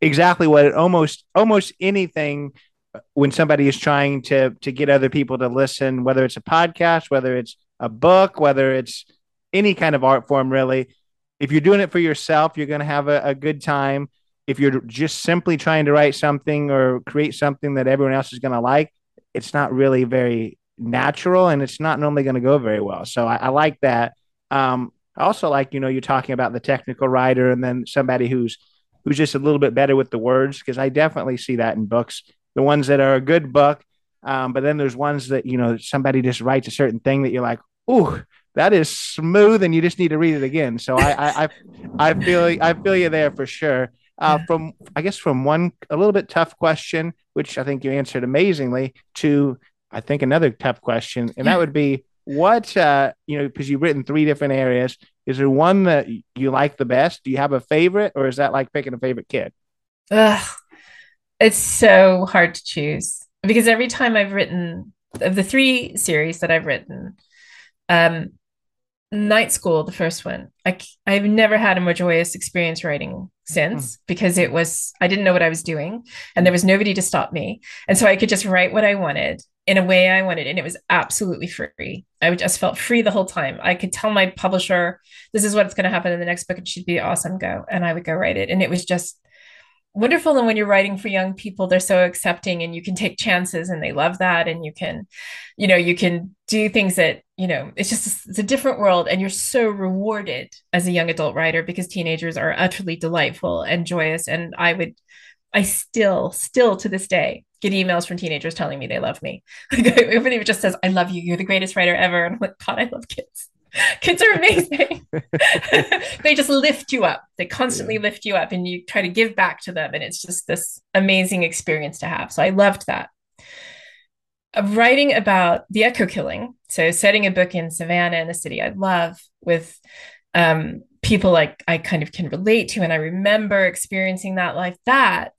exactly what almost almost anything when somebody is trying to to get other people to listen whether it's a podcast whether it's a book whether it's any kind of art form really. If you're doing it for yourself you're going to have a, a good time. If you're just simply trying to write something or create something that everyone else is going to like it's not really very natural and it's not normally going to go very well. So I, I like that. Um, I also like you know you're talking about the technical writer and then somebody who's who's just a little bit better with the words because I definitely see that in books. The ones that are a good book, um, but then there's ones that you know somebody just writes a certain thing that you're like, ooh, that is smooth, and you just need to read it again. So I I I, I feel I feel you there for sure. Uh, from I guess from one a little bit tough question, which I think you answered amazingly, to I think another tough question, and that would be what uh, you know because you've written three different areas is there one that you like the best? Do you have a favorite, or is that like picking a favorite kid? Ugh, it's so hard to choose because every time I've written of the three series that I've written, um, Night School, the first one. I I've never had a more joyous experience writing since mm. because it was I didn't know what I was doing and there was nobody to stop me. And so I could just write what I wanted in a way I wanted and it was absolutely free. I just felt free the whole time. I could tell my publisher this is what's going to happen in the next book and she'd be awesome go and I would go write it and it was just wonderful and when you're writing for young people they're so accepting and you can take chances and they love that and you can you know you can do things that you know it's just it's a different world and you're so rewarded as a young adult writer because teenagers are utterly delightful and joyous. And i would i still still to this day get emails from teenagers telling me they love me. (laughs) Like everybody just says i love you. You're the greatest writer ever. And i'm like god i love kids (laughs) kids are amazing. (laughs) (laughs) They just lift you up. They constantly yeah. lift you up and you try to give back to them. And it's just this amazing experience to have. So i loved that. Writing about the echo killing. So setting a book in savannah in a city i love with um, people like i kind of can relate to and i remember experiencing that life. That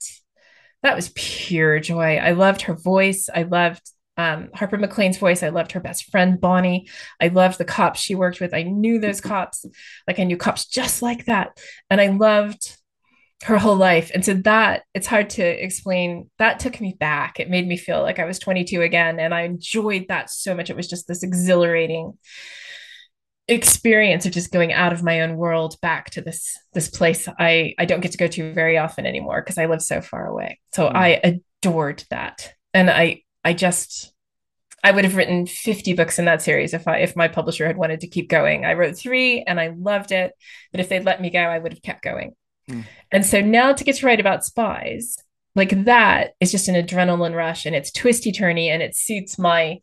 that was pure joy. I loved her voice. I loved um, Harper McClain's voice. I loved her best friend, Bonnie. I loved the cops she worked with. I knew those cops, like I knew cops just like that. And I loved her whole life. And so that it's hard to explain. That took me back. It made me feel like I was 22 again. And I enjoyed that so much. It was just this exhilarating experience of just going out of my own world back to this this place I I don't get to go to very often anymore because I live so far away. So mm. I adored that. And I I just I would have written 50 books in that series if I if my publisher had wanted to keep going. I wrote 3 and I loved it, but if they'd let me go, I would have kept going. Mm. And so now to get to write about spies, like that is just an adrenaline rush and it's twisty turny and it suits my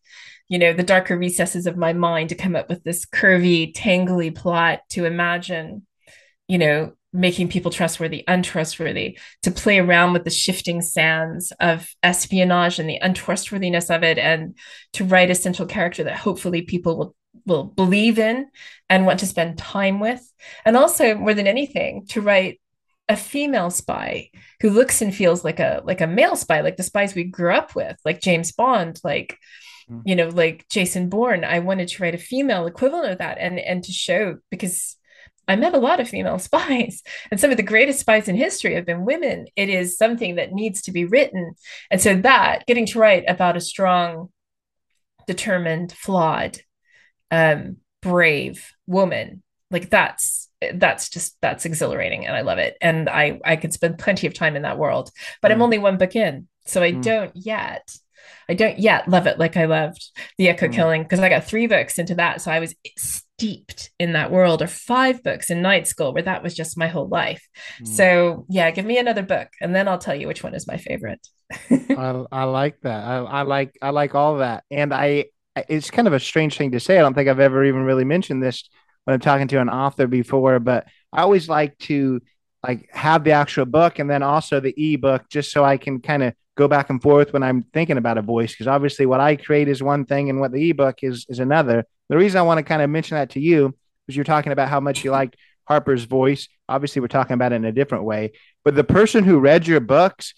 you know the darker recesses of my mind to come up with this curvy tangly plot to imagine you know making people trustworthy, untrustworthy, to play around with the shifting sands of espionage and the untrustworthiness of it, and to write a central character that hopefully people will will believe in and want to spend time with. And also, more than anything, to write a female spy who looks and feels like a like a male spy, like the spies we grew up with, like James Bond, like mm. you know, like Jason Bourne. I wanted to write a female equivalent of that and and to show because I met a lot of female (laughs) spies, and some of the greatest spies in history have been women. It is something that needs to be written. And so, that getting to write about a strong, determined, flawed, um, brave woman, like that's that's just that's exhilarating and I love it. And I I could spend plenty of time in that world, but mm. I'm only one book in. So I mm. don't yet I don't yet love it like I loved The Echo mm. Killing because I got three books into that. So I was steeped in that world, or five books in night school where that was just my whole life. Mm. So yeah, give me another book and then I'll tell you which one is my favorite. (laughs) I, I like that. I, I like I like all that. And I it's kind of a strange thing to say. I don't think I've ever even really mentioned this when I'm talking to an author before, but I always like to like have the actual book and then also the ebook just so I can kind of go back and forth when I'm thinking about a voice because obviously what I create is one thing and what the ebook is is another. The reason I want to kind of mention that to you is you're talking about how much you liked Harper's voice. Obviously, we're talking about it in a different way, but the person who read your books,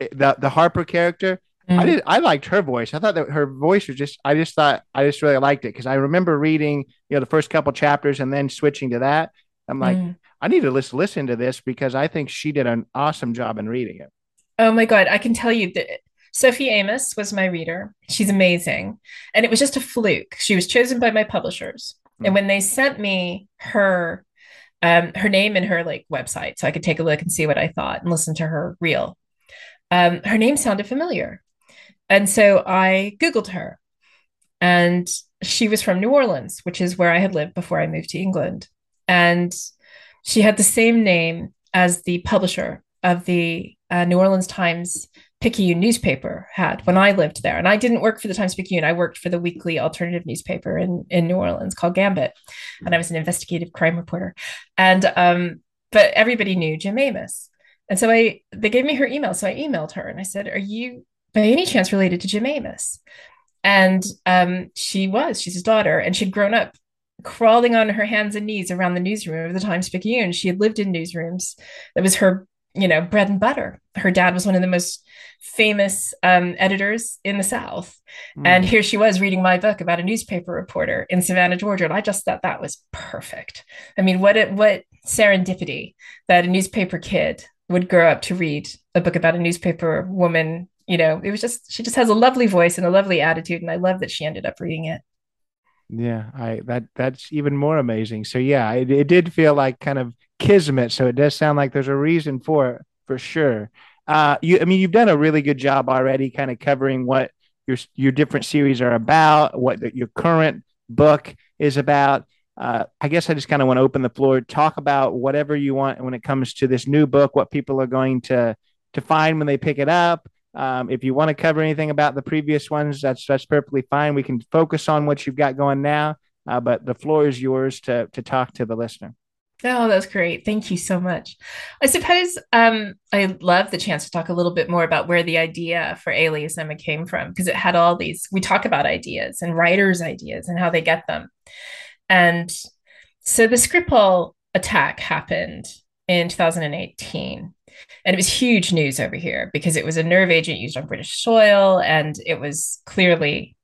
eh, the the Harper character, mm. I did I liked her voice. I thought that her voice was just I just thought I just really liked it because I remember reading you know the first couple chapters and then switching to that. I'm like, mm. I need to listen listen to this because I think she did an awesome job in reading it. Oh my God, I can tell you that Sophie Amoss was my reader. She's amazing. And it was just a fluke. She was chosen by my publishers. Mm. And when they sent me her um, her name and her like website so I could take a look and see what I thought and listen to her reel. Um, her name sounded familiar. And so I Googled her. And she was from New Orleans, which is where I had lived before I moved to England. And she had the same name as the publisher of the uh, New Orleans Times Picayune newspaper had when I lived there. And I didn't work for the Times Picayune. I worked for the weekly alternative newspaper in, in New Orleans called Gambit. And I was an investigative crime reporter. And um, but everybody knew Jim Amoss. And so I they gave me her email. So I emailed her and I said, Are you by any chance related to Jim Amoss? And um, she was, she's his daughter, and she'd grown up crawling on her hands and knees around the newsroom of the Times Picayune. She had lived in newsrooms. That was her you know, bread and butter. Her dad was one of the most famous um, editors in the South. Mm. And here she was reading my book about a newspaper reporter in Savannah, Georgia. And I just thought that was perfect. I mean, what it, what serendipity that a newspaper kid would grow up to read a book about a newspaper woman. You know, it was just, she just has a lovely voice and a lovely attitude. And I love that she ended up reading it. Yeah, I that that's even more amazing. So yeah, it, it did feel like kind of kismet. So it does sound like there's a reason for it for sure. Uh, you, I mean, you've done a really good job already, kind of covering what your your different series are about, what the, your current book is about. Uh, I guess I just kind of want to open the floor, talk about whatever you want when it comes to this new book, what people are going to to find when they pick it up. Um, if you want to cover anything about the previous ones, that's that's perfectly fine. We can focus on what you've got going now, uh, but the floor is yours to to talk to the listener. Oh, that's great. Thank you so much. I suppose um, I love the chance to talk a little bit more about where the idea for Alias Emma came from, because it had all these, we talk about ideas and writers' ideas and how they get them. And so the Skripal attack happened in 2018. And it was huge news over here because it was a nerve agent used on British soil and it was clearly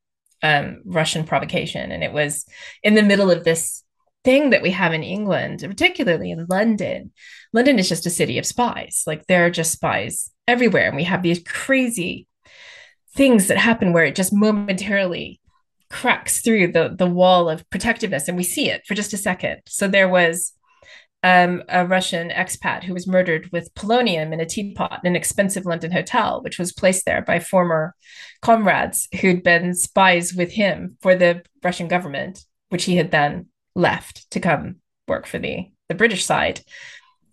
um, Russian provocation. And it was in the middle of this thing that we have in England, particularly in London. London is just a city of spies. Like there are just spies everywhere. And we have these crazy things that happen where it just momentarily cracks through the, the wall of protectiveness and we see it for just a second. So there was um, a Russian expat who was murdered with polonium in a teapot in an expensive London hotel, which was placed there by former comrades who'd been spies with him for the Russian government, which he had then left to come work for the, the British side.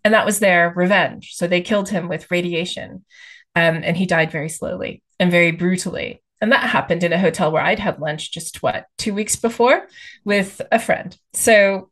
And that was their revenge. So they killed him with radiation. Um, and he died very slowly and very brutally. And that happened in a hotel where I'd had lunch just what, two weeks before with a friend. So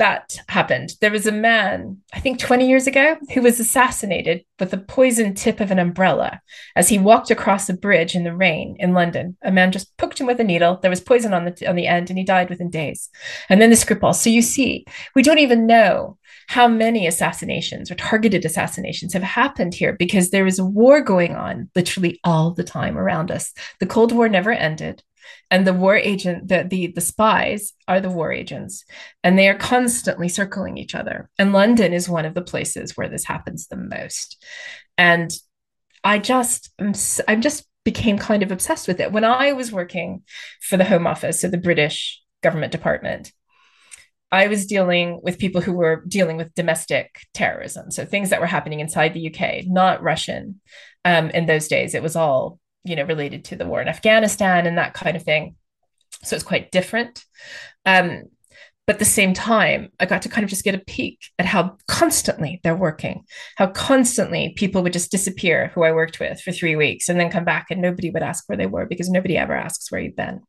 that happened. There was a man, I think 20 years ago, who was assassinated with the poisoned tip of an umbrella as he walked across a bridge in the rain in London. A man just poked him with a needle. There was poison on the on the end, and he died within days. And then the Skripal. So you see, we don't even know how many assassinations or targeted assassinations have happened here because there is a war going on literally all the time around us. The Cold War never ended and the war agent the, the the spies are the war agents and they are constantly circling each other and london is one of the places where this happens the most and i just i'm, just became kind of obsessed with it when i was working for the home office of the british government department I was dealing with people who were dealing with domestic terrorism. So things that were happening inside the UK, not Russian um, in those days. It was all you know, related to the war in Afghanistan and that kind of thing. So it's quite different. Um, but at the same time, I got to kind of just get a peek at how constantly they're working, how constantly people would just disappear who I worked with for three weeks and then come back and nobody would ask where they were because nobody ever asks where you've been.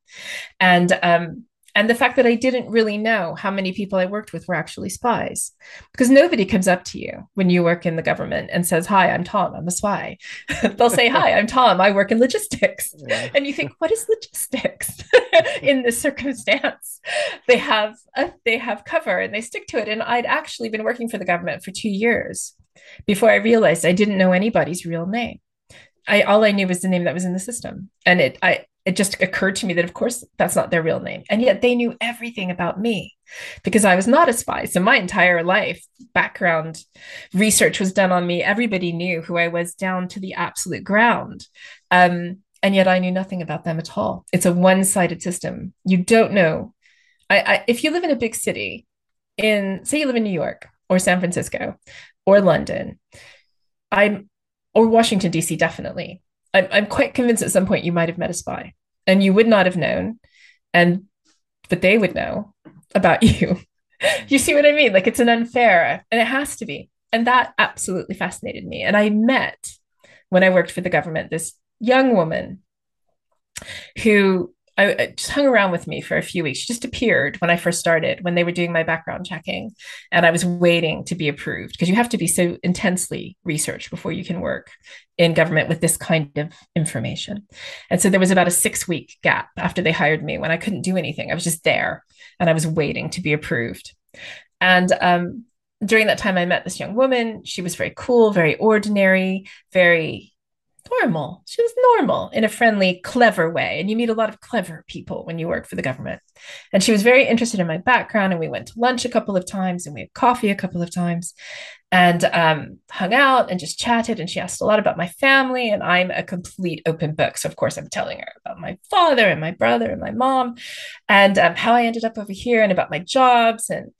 And um, and the fact that I didn't really know how many people I worked with were actually spies, because nobody comes up to you when you work in the government and says, "Hi, I'm Tom. I'm a spy." (laughs) They'll say, "Hi, I'm Tom. I work in logistics," yeah. and you think, "What is logistics (laughs) in this circumstance?" They have a, they have cover and they stick to it. And I'd actually been working for the government for two years before I realized I didn't know anybody's real name. I all I knew was the name that was in the system, and it I it just occurred to me that of course that's not their real name. And yet they knew everything about me because i was not a spy. So my entire life background research was done on me. Everybody knew who i was down to the absolute ground. Um, and yet i knew nothing about them at all. It's a one-sided system. You don't know. I, I if you live in a big city in say you live in new york or san francisco or london i'm or washington d.c definitely I'm, I'm quite convinced at some point you might have met a spy and you would not have known and but they would know about (laughs) you. You see what i mean? Like it's an unfair and it has to be. And that absolutely fascinated me. And i met when i worked for the government this young woman who I, just hung around with me for a few weeks. She just appeared when I first started, when they were doing my background checking, and I was waiting to be approved because you have to be so intensely researched before you can work in government with this kind of information. And so there was about a six week gap after they hired me when I couldn't do anything. I was just there and I was waiting to be approved. And um, during that time, I met this young woman. She was very cool, very ordinary, very normal. She was normal in a friendly, clever way. And you meet a lot of clever people when you work for the government. And she was very interested in my background. And we went to lunch a couple of times and we had coffee a couple of times and um, hung out and just chatted. And she asked a lot about my family. And I'm a complete open book. So, of course, I'm telling her about my father and my brother and my mom and um, how I ended up over here and about my jobs and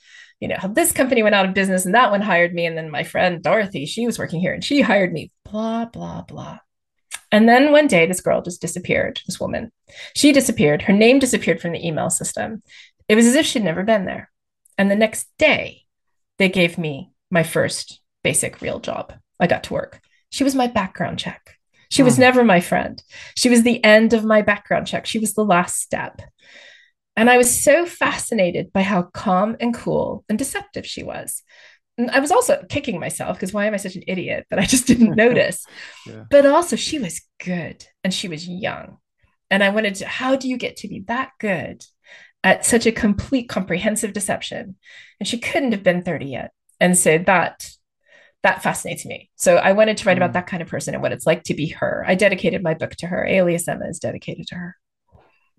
you know how this company went out of business and that one hired me and then my friend dorothy she was working here and she hired me blah blah blah and then one day, this girl just disappeared, this woman. She disappeared. Her name disappeared from the email system. It was as if she'd never been there. And the next day, they gave me my first basic real job. I got to work. She was my background check. She was hmm. never my friend. She was the end of my background check. She was the last step. And I was so fascinated by how calm and cool and deceptive she was. I was also kicking myself because why am I such an idiot that I just (laughs) didn't notice? yeah. But also, she was good and she was young. And I wanted to, how do you get to be that good at such a complete comprehensive deception? And she couldn't have been 30 yet. And so that that fascinates me. So I wanted to write mm. about that kind of person and what it's like to be her. I dedicated my book to her. Alias Emma is dedicated to her.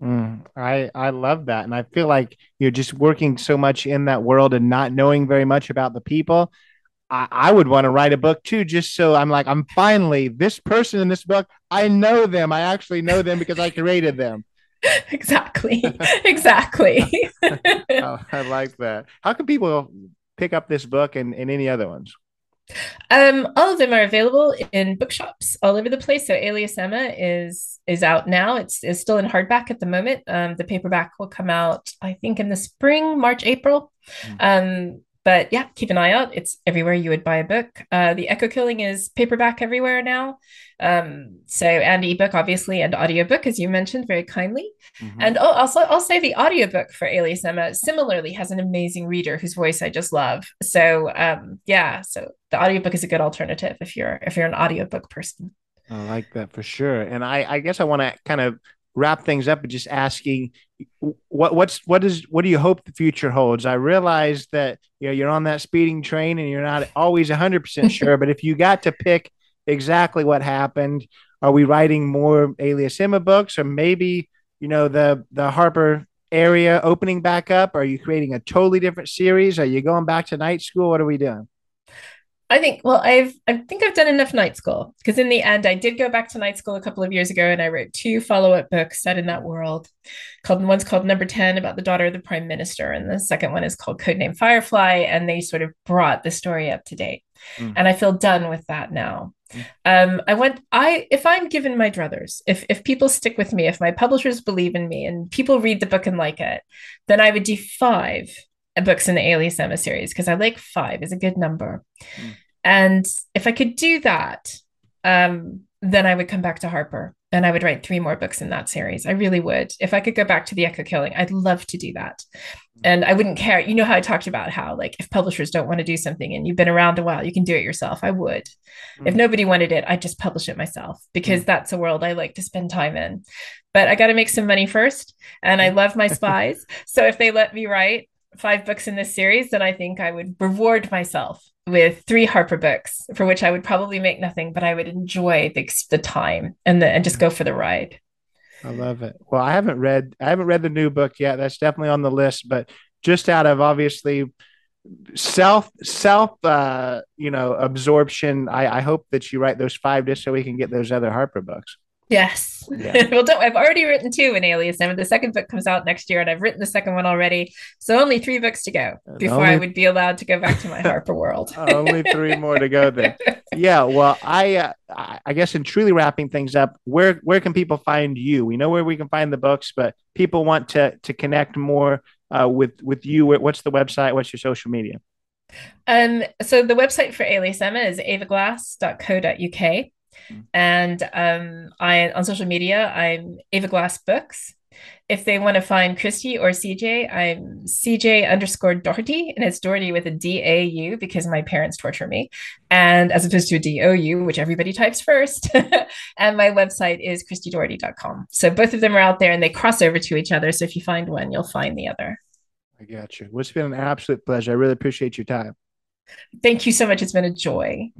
Mm, I I love that, and I feel like you're just working so much in that world and not knowing very much about the people. I, I would want to write a book too, just so I'm like I'm finally this person in this book. I know them. I actually know them because I created them. (laughs) exactly, exactly. (laughs) oh, I like that. How can people pick up this book and, and any other ones? Um, all of them are available in bookshops all over the place. So Alias Emma is is out now. It's, it's still in hardback at the moment. Um, the paperback will come out, I think, in the spring, March, April. Mm. Um, but yeah, keep an eye out. It's everywhere you would buy a book. Uh, the Echo Killing is paperback everywhere now. Um, so and ebook, obviously, and audiobook, as you mentioned very kindly. Mm-hmm. And oh, also I'll say the audiobook for Alias Emma similarly has an amazing reader whose voice I just love. So um, yeah, so the audiobook is a good alternative if you're if you're an audiobook person. I like that for sure. And I, I guess I want to kind of wrap things up and just asking what what's what is what do you hope the future holds? I realize that you know you're on that speeding train and you're not always 100% (laughs) sure but if you got to pick exactly what happened are we writing more alias emma books or maybe you know the the harper area opening back up? Are you creating a totally different series? Are you going back to night school? What are we doing I think, well, I've, I think I've done enough night school because in the end, I did go back to night school a couple of years ago and I wrote two follow up books set in that world. Called one's called Number 10 about the daughter of the prime minister, and the second one is called Codename Firefly. And they sort of brought the story up to date. Mm. And I feel done with that now. Mm. Um, I went, I, if I'm given my druthers, if, if people stick with me, if my publishers believe in me and people read the book and like it, then I would do five books in the Alias Emma series because I like five is a good number. Mm. And if I could do that, um, then I would come back to Harper and I would write three more books in that series. I really would. If I could go back to the Echo Killing, I'd love to do that. And I wouldn't care. You know how I talked about how, like, if publishers don't want to do something and you've been around a while, you can do it yourself. I would. Mm. If nobody wanted it, I'd just publish it myself because mm. that's a world I like to spend time in. But I got to make some money first. And I love my (laughs) spies. so if they let me write five books in this series, then I think I would reward myself with three Harper books, for which I would probably make nothing, but I would enjoy the, the time and the and just go for the ride. I love it. Well, I haven't read I haven't read the new book yet. That's definitely on the list, but just out of obviously self self uh you know absorption I, I hope that you write those five just so we can get those other harper books Yes. Yeah. (laughs) well, don't, I've already written two in Alias and The second book comes out next year, and I've written the second one already. So only three books to go before only... I would be allowed to go back to my (laughs) Harper world. (laughs) only three more to go then. Yeah. Well, I uh, I guess in truly wrapping things up, where where can people find you? We know where we can find the books, but people want to to connect more uh, with with you. What's the website? What's your social media? Um, so the website for Alias Emma is avaglass.co.uk. And um, I on social media, I'm Ava Glass Books. If they want to find Christi or CJ, I'm CJ underscore Daugherty, and it's Daugherty with a D A U because my parents torture me, and as opposed to a D O U, which everybody types first. (laughs) and my website is ChristiDaugherty.com. So both of them are out there and they cross over to each other. So if you find one, you'll find the other. I got you. Well, it's been an absolute pleasure. I really appreciate your time. Thank you so much. It's been a joy.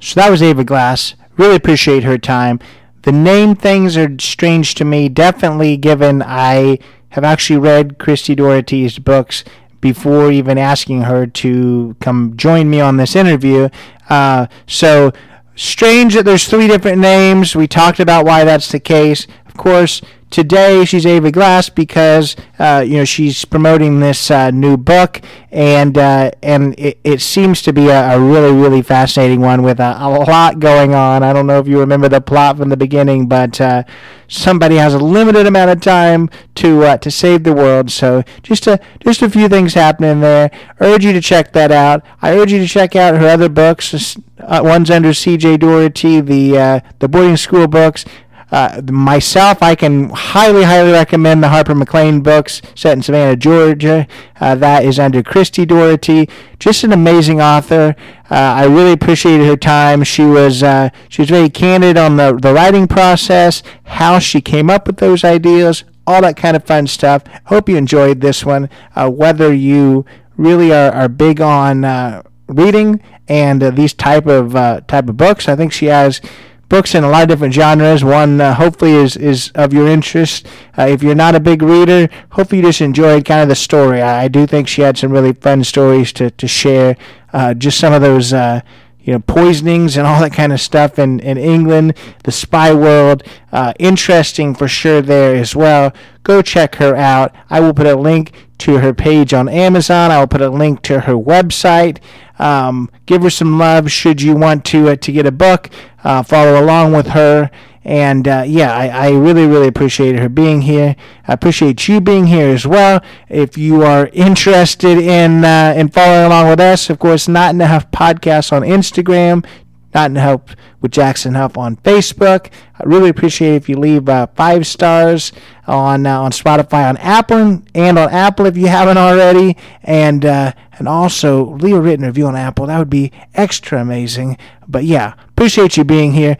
So that was Ava Glass. Really appreciate her time. The name things are strange to me, definitely given I have actually read Christi Daugherty's books before even asking her to come join me on this interview. Uh, so strange that there's three different names. We talked about why that's the case. Of course, today she's Ava Glass because uh, you know she's promoting this uh, new book, and uh, and it, it, seems to be a, a, really really fascinating one with a, a, lot going on. I don't know if you remember the plot from the beginning, but uh, somebody has a limited amount of time to uh, to save the world. So just a just a few things happening there. Urge you to check that out. I urge you to check out her other books. Uh, one's under C.J. Daugherty, the the boarding school books. Uh, myself, I can highly, highly recommend the Harper McClain books set in Savannah, Georgia. Uh, that is under Christi Daugherty. Just an amazing author. Uh, I really appreciated her time. She was uh, she was very candid on the, the writing process, how she came up with those ideas, all that kind of fun stuff. Hope you enjoyed this one. Uh, whether you really are, are big on reading and these type of type of books, I think she has books in a lot of different genres. One uh, hopefully is, is of your interest. Uh, if you're not a big reader, hopefully you just enjoyed kind of the story. I, I do think she had some really fun stories to, to share. Uh, just some of those uh, you know, poisonings and all that kind of stuff in, in England, the spy world. Uh, interesting for sure there as well. Go check her out. I will put a link to her page on Amazon. I will put a link to her website. Um, give her some love should you want to uh, to get a book. Uh, follow along with her. And uh, yeah, I, I, really, really appreciate her being here. I appreciate you being here as well. If you are interested in uh, in following along with us, of course, Not Enough Podcast on Instagram, Not Enough with Jackson Huff on Facebook. I really appreciate if you leave uh, five stars on uh, on Spotify, on Apple, and on Apple if you haven't already, and uh, and also leave a written review on Apple. That would be extra amazing. But yeah, appreciate you being here.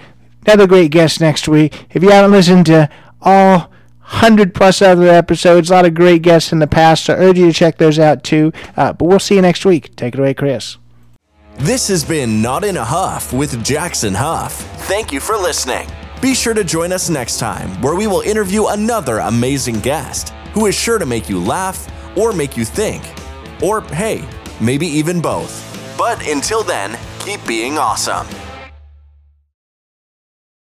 Another great guest next week. If you haven't listened to all 100 plus other episodes, a lot of great guests in the past, so I urge you to check those out too. Uh, but we'll see you next week. Take it away, Chris. This has been Not in a Huff with Jackson Huff. Thank you for listening. Be sure to join us next time where we will interview another amazing guest who is sure to make you laugh or make you think. Or, hey, maybe even both. But until then, keep being awesome.